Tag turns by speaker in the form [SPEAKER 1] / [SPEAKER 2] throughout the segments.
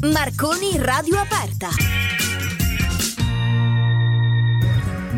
[SPEAKER 1] Marconi Radio Aperta.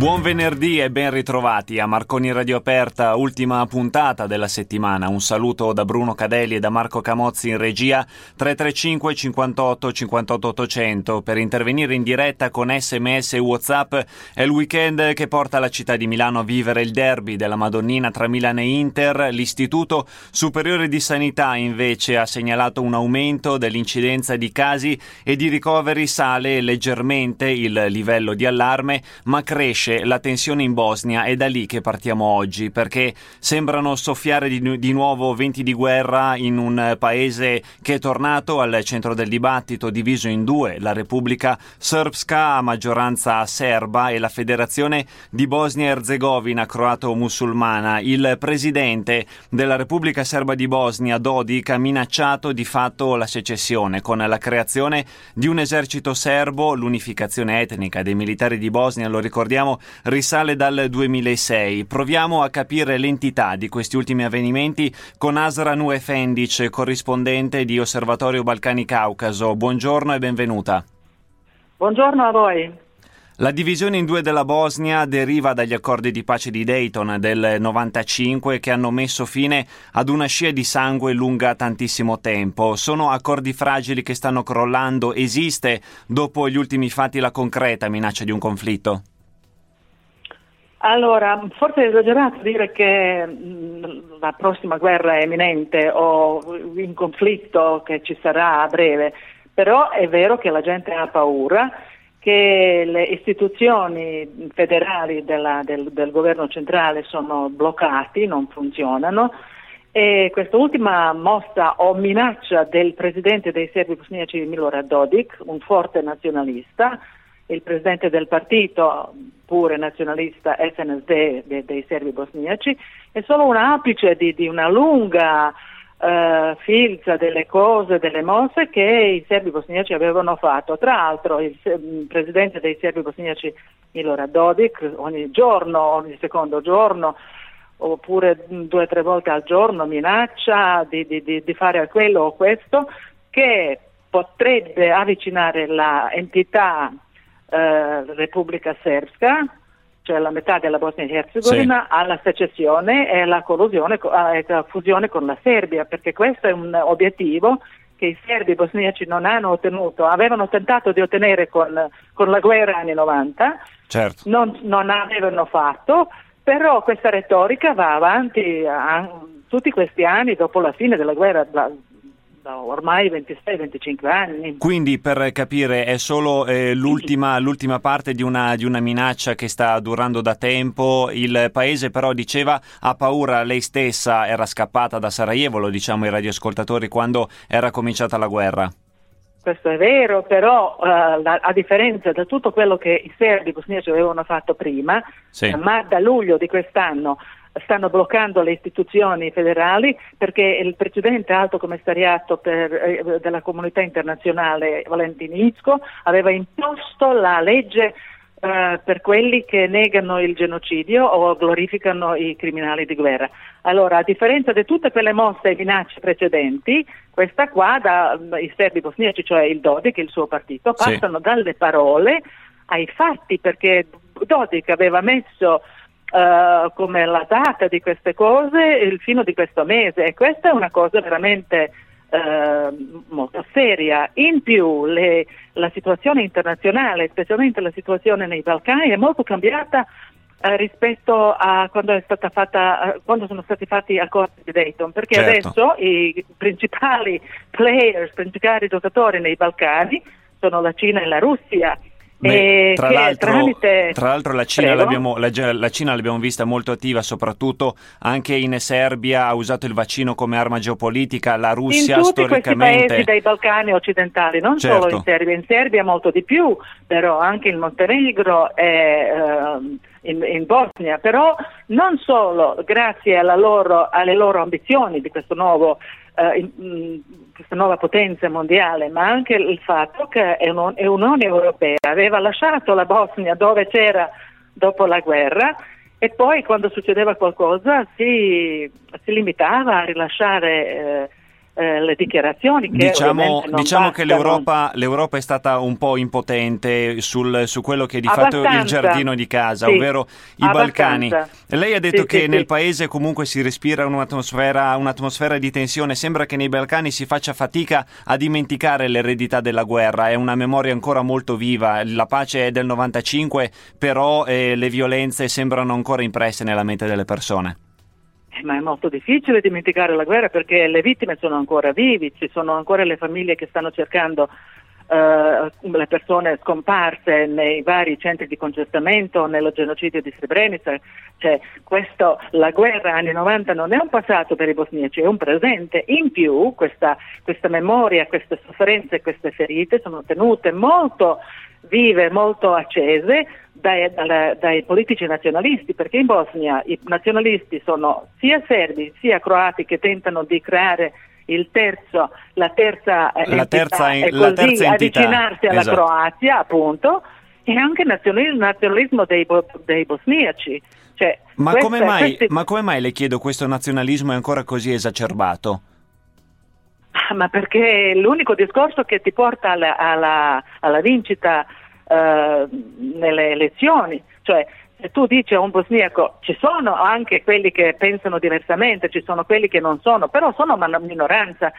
[SPEAKER 2] Buon venerdì e ben ritrovati a Marconi Radio Aperta, ultima puntata della settimana. Un saluto da Bruno Cadelli e da Marco Camozzi in regia 335 58 58 800 per intervenire in diretta con sms e whatsapp. È il weekend che porta la città di Milano a vivere il derby della Madonnina tra Milano e Inter. L'Istituto Superiore di Sanità invece ha segnalato un aumento dell'incidenza di casi e di ricoveri sale leggermente il livello di allarme, ma cresce cresce la tensione in Bosnia è da lì che partiamo oggi, perché sembrano soffiare di, di nuovo venti di guerra in un paese che è tornato al centro del dibattito, diviso in due, la Repubblica Srpska a maggioranza serba e la Federazione di Bosnia-Herzegovina croato-musulmana. Il presidente della Repubblica Serba di Bosnia, Dodik, ha minacciato di fatto la secessione con la creazione di un esercito serbo, l'unificazione etnica dei militari di Bosnia, lo ricordiamo, risale dal 2006. Proviamo a capire l'entità di questi ultimi avvenimenti con Asra Efendic, corrispondente di Osservatorio Balcani Caucaso. Buongiorno e benvenuta.
[SPEAKER 3] Buongiorno a voi.
[SPEAKER 2] La divisione in due della Bosnia deriva dagli accordi di pace di Dayton del 95 che hanno messo fine ad una scia di sangue lunga tantissimo tempo. Sono accordi fragili che stanno crollando. Esiste dopo gli ultimi fatti la concreta minaccia di un conflitto?
[SPEAKER 3] Allora, forse è esagerato dire che mh, la prossima guerra è imminente o un conflitto che ci sarà a breve, però è vero che la gente ha paura che le istituzioni federali della, del, del, governo centrale sono bloccati, non funzionano e questa ultima mossa o minaccia del presidente dei serbi bosniaci Milorad Dodik, un forte nazionalista, il presidente del partito, pure nazionalista SNSD de, dei serbi bosniaci, è solo un apice di, di una lunga uh, filza delle cose, delle mosse che i serbi bosniaci avevano fatto. Tra l'altro il, il presidente dei serbi bosniaci Milorad Dodik ogni giorno, ogni secondo giorno, oppure due o tre volte al giorno minaccia di, di, di fare quello o questo che potrebbe avvicinare l'entità eh, Repubblica Srpska, cioè la metà della Bosnia e Herzegovina, sì. alla secessione e alla collosione, alla fusione con la Serbia, perché questo è un obiettivo che i serbi bosniaci non hanno ottenuto, avevano tentato di ottenere con, con la guerra anni 90,
[SPEAKER 2] certo.
[SPEAKER 3] non, non, avevano fatto, però questa retorica va avanti a, tutti questi anni dopo la fine della guerra, da ormai 26-25 anni.
[SPEAKER 2] Quindi per capire è solo eh, l'ultima, l'ultima, parte di una, di una, minaccia che sta durando da tempo, il paese però diceva ha paura, lei stessa era scappata da Sarajevo, lo diciamo ai radioascoltatori, quando era cominciata la guerra.
[SPEAKER 3] Questo è vero, però uh, la, a differenza da tutto quello che i serbi bosniaci avevano fatto prima, sì. ma da luglio di quest'anno stanno bloccando le istituzioni federali perché il precedente alto commissariato per, eh, della comunità internazionale Valentin Itzko aveva imposto la legge Uh, per quelli che negano il genocidio o glorificano i criminali di guerra. Allora, a differenza di tutte quelle mosse e minacce precedenti, questa qua, da, i serbi bosniaci, cioè il Dodik e il suo partito, passano sì. dalle parole ai fatti, perché Dodik aveva messo uh, come la data di queste cose il fino di questo mese e questa è una cosa veramente uh, molto seria. In più le, la situazione internazionale, specialmente la situazione nei Balcani, è molto cambiata Uh, rispetto a quando, fatta, uh, quando, sono stati fatti accordi di Dayton, perché certo. adesso i principali players, i principali giocatori nei Balcani sono la Cina e la Russia
[SPEAKER 2] Beh, tra, l'altro, tramite... tra, l'altro, la Cina, l'abbiamo, la, la Cina, l'abbiamo, vista molto attiva, soprattutto anche in Serbia, ha usato il vaccino come arma geopolitica, la Russia
[SPEAKER 3] in
[SPEAKER 2] tutti storicamente...
[SPEAKER 3] questi paesi dei Balcani occidentali, non certo. solo in Serbia, in Serbia molto di più, però anche in Montenegro e uh, in, in, Bosnia, però non solo grazie loro, alle loro ambizioni di questo nuovo uh, in, questa nuova potenza mondiale, ma anche il fatto che l'Unione Europea. Aveva lasciato la Bosnia dove c'era dopo la guerra e poi quando succedeva qualcosa si, si limitava a rilasciare eh, le dichiarazioni che
[SPEAKER 2] diciamo, diciamo che l'Europa, l'Europa, è stata un po' impotente sul, su quello che è di Abbastanza. fatto il giardino di casa, sì. ovvero i Abbastanza. Balcani. Lei ha detto sì, che sì, nel paese comunque si respira un'atmosfera, un'atmosfera di tensione, sembra che nei Balcani si faccia fatica a dimenticare l'eredità della guerra, è una memoria ancora molto viva, la pace è del 95, però eh, le violenze sembrano ancora impresse nella mente delle persone.
[SPEAKER 3] Ma è molto difficile dimenticare la guerra perché le vittime sono ancora vivi, ci sono ancora le famiglie che stanno cercando le persone scomparse nei vari centri di concertamento, nello genocidio di Srebrenica. Cioè, questo, la guerra anni 90 non è un passato per i bosniaci, è un presente. In più questa, questa memoria, queste sofferenze, queste ferite sono tenute molto vive, molto accese dai, dai, dai, politici nazionalisti, perché in Bosnia i nazionalisti sono sia serbi sia croati che tentano di creare terzo, la terza,
[SPEAKER 2] la entità, terza, e la così
[SPEAKER 3] avvicinarsi alla
[SPEAKER 2] esatto.
[SPEAKER 3] Croazia, appunto, e anche il nazionalismo, nazionalismo dei, dei, bosniaci. Cioè,
[SPEAKER 2] ma, questa, come mai, questi... ma come mai le chiedo questo nazionalismo è ancora così esacerbato?
[SPEAKER 3] Ah, ma perché l'unico discorso che ti porta alla, alla, alla vincita uh, nelle elezioni, cioè se tu dici a un bosniaco ci sono anche quelli che pensano diversamente, ci sono quelli che non sono, però sono una minoranza.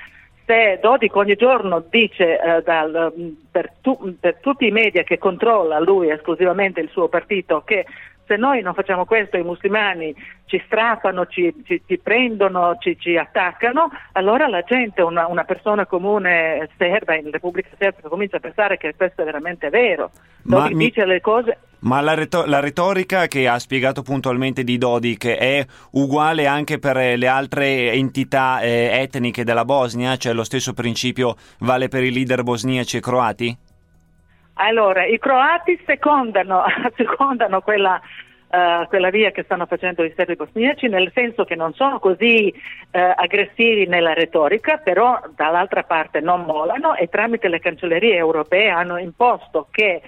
[SPEAKER 3] Se Dodik ogni giorno dice uh, dal, per, tu, per tutti i media che controlla lui esclusivamente il suo partito che se noi non facciamo questo i musulmani ci strappano, ci, ci, ci prendono, ci, ci, attaccano, allora la gente, una, una, persona comune serba in Repubblica Serba comincia a pensare che questo è veramente vero. Ma, mi... dice le cose...
[SPEAKER 2] Ma la, retor- la, retorica che ha spiegato puntualmente di Dodik è uguale anche per le altre entità eh, etniche della Bosnia? Cioè lo stesso principio vale per i leader bosniaci e croati?
[SPEAKER 3] Allora, i croati secondano, secondano quella, uh, quella, via che stanno facendo i serbi bosniaci, nel senso che non sono così uh, aggressivi nella retorica, però dall'altra parte non molano e tramite le cancellerie europee hanno imposto che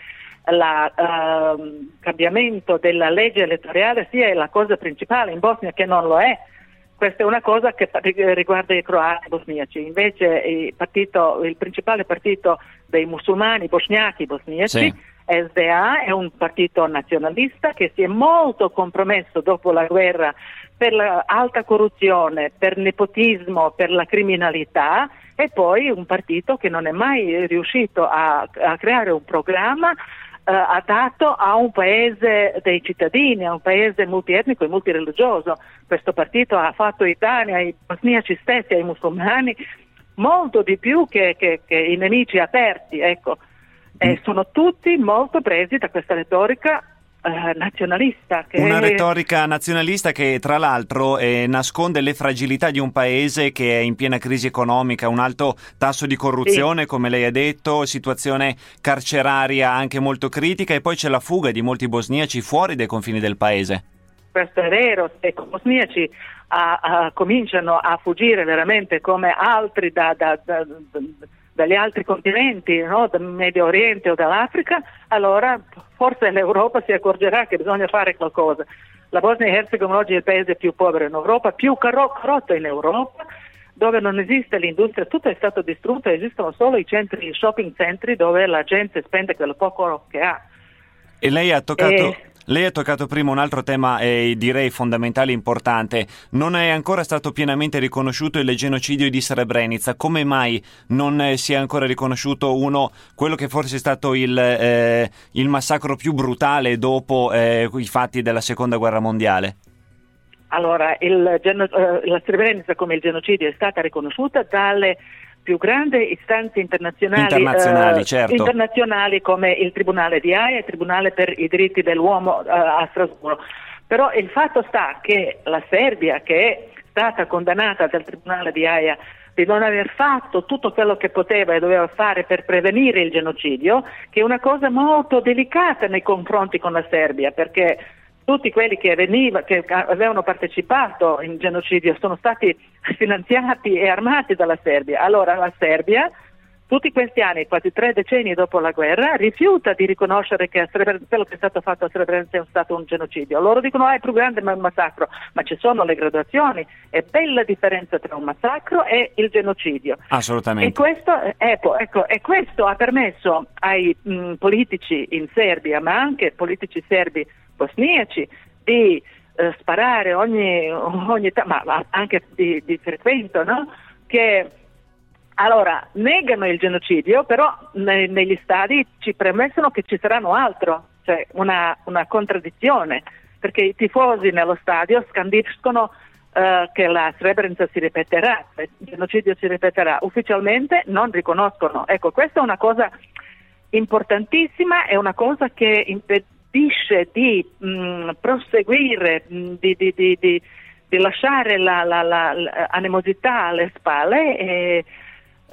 [SPEAKER 3] il uh, ehm, cambiamento della legge elettorale sia la cosa principale in Bosnia che non lo è questa è una cosa che riguarda i croati bosniaci, invece il, partito, il principale partito dei musulmani bosniachi bosniaci sì. SDA è un partito nazionalista che si è molto compromesso dopo la guerra per l'alta corruzione, per nepotismo, per la criminalità e poi un partito che non è mai riuscito a, a creare un programma eh, adatto a un paese dei cittadini, a un paese multietnico e multireligioso. Questo partito ha fatto i danni ai bosniaci stessi, ai musulmani, molto di più che, che, che i nemici aperti. Ecco. E mm. sono tutti molto presi da questa retorica eh, nazionalista.
[SPEAKER 2] Che... Una retorica nazionalista che tra l'altro eh, nasconde le fragilità di un paese che è in piena crisi economica, un alto tasso di corruzione, sì. come lei ha detto, situazione carceraria anche molto critica e poi c'è la fuga di molti bosniaci fuori dai confini del paese.
[SPEAKER 3] Questo è vero, i bosniaci a, a, cominciano a fuggire veramente come altri da, da, da, dagli altri continenti, no? dal Medio Oriente o dall'Africa, allora forse l'Europa si accorgerà che bisogna fare qualcosa. La Bosnia e Herzegovina oggi è il paese più povero in Europa, più corrotto in Europa, dove non esiste l'industria, tutto è stato distrutto, esistono solo i centri, i shopping centri dove la gente spende quello poco che ha.
[SPEAKER 2] E lei ha toccato... E lei ha toccato prima un altro tema, eh, direi fondamentale e importante. Non è ancora stato pienamente riconosciuto il genocidio di Srebrenica. Come mai non eh, si è ancora riconosciuto uno, quello che forse è stato il, eh, il massacro più brutale dopo eh, i fatti della seconda guerra mondiale?
[SPEAKER 3] Allora, il, eh, la Srebrenica come il genocidio è stata riconosciuta dalle più grandi istanze internazionali,
[SPEAKER 2] internazionali, eh, certo.
[SPEAKER 3] internazionali, come il Tribunale di Haia e il Tribunale per i diritti dell'uomo eh, a Strasburgo. Però il fatto sta che la Serbia, che è stata condannata dal Tribunale di Haia di non aver fatto tutto quello che poteva e doveva fare per prevenire il genocidio, che è una cosa molto delicata nei confronti con la Serbia, perché tutti quelli che, veniva, che, avevano partecipato in genocidio sono stati finanziati e armati dalla Serbia. Allora la Serbia tutti questi anni, quasi tre decenni dopo la guerra, rifiuta di riconoscere che quello che è stato fatto a Srebrenica è stato un genocidio. Loro dicono che ah, è più grande ma è un massacro, ma ci sono le graduazioni, è bella differenza tra un massacro e il genocidio.
[SPEAKER 2] Assolutamente.
[SPEAKER 3] E questo, ecco, ecco, e questo ha permesso ai mh, politici in Serbia, ma anche politici serbi bosniaci, di eh, sparare ogni, ogni ma anche di, di frequento, no? che allora, negano il genocidio, però ne, negli stadi ci premettono che ci saranno altro, cioè una, una contraddizione, perché i tifosi nello stadio scandiscono uh, che la Srebrenica si ripeterà, il genocidio si ripeterà, ufficialmente non riconoscono. Ecco, questa è una cosa importantissima, è una cosa che impedisce di mh, mm, proseguire, mh, mm, di, di, di, di, lasciare la, la, la, l'animosità alle spalle e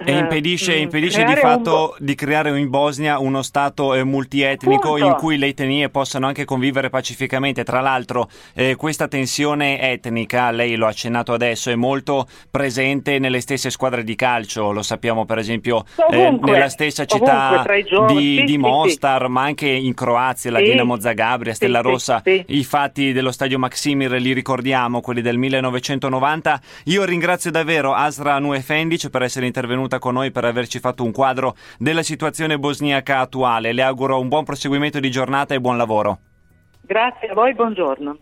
[SPEAKER 2] e impedisce, eh, impedisce di fatto un... di creare in Bosnia uno Stato eh, multietnico Punto. in cui le etnie possano anche convivere pacificamente. Tra l'altro eh, questa tensione etnica, lei lo ha accennato adesso, è molto presente nelle stesse squadre di calcio, lo sappiamo per esempio eh, nella stessa città di, sì, di, Mostar, sì. ma anche in Croazia, la. Dinamo Zagabria, Stella Rossa, i fatti dello stadio Maximir li ricordiamo, quelli del 1990. Io ringrazio davvero Asra Nuefendic per essere intervenuto venuta con noi per averci fatto un quadro della situazione bosniaca attuale. Le auguro un buon proseguimento di giornata e buon lavoro.
[SPEAKER 3] Grazie a voi, buongiorno.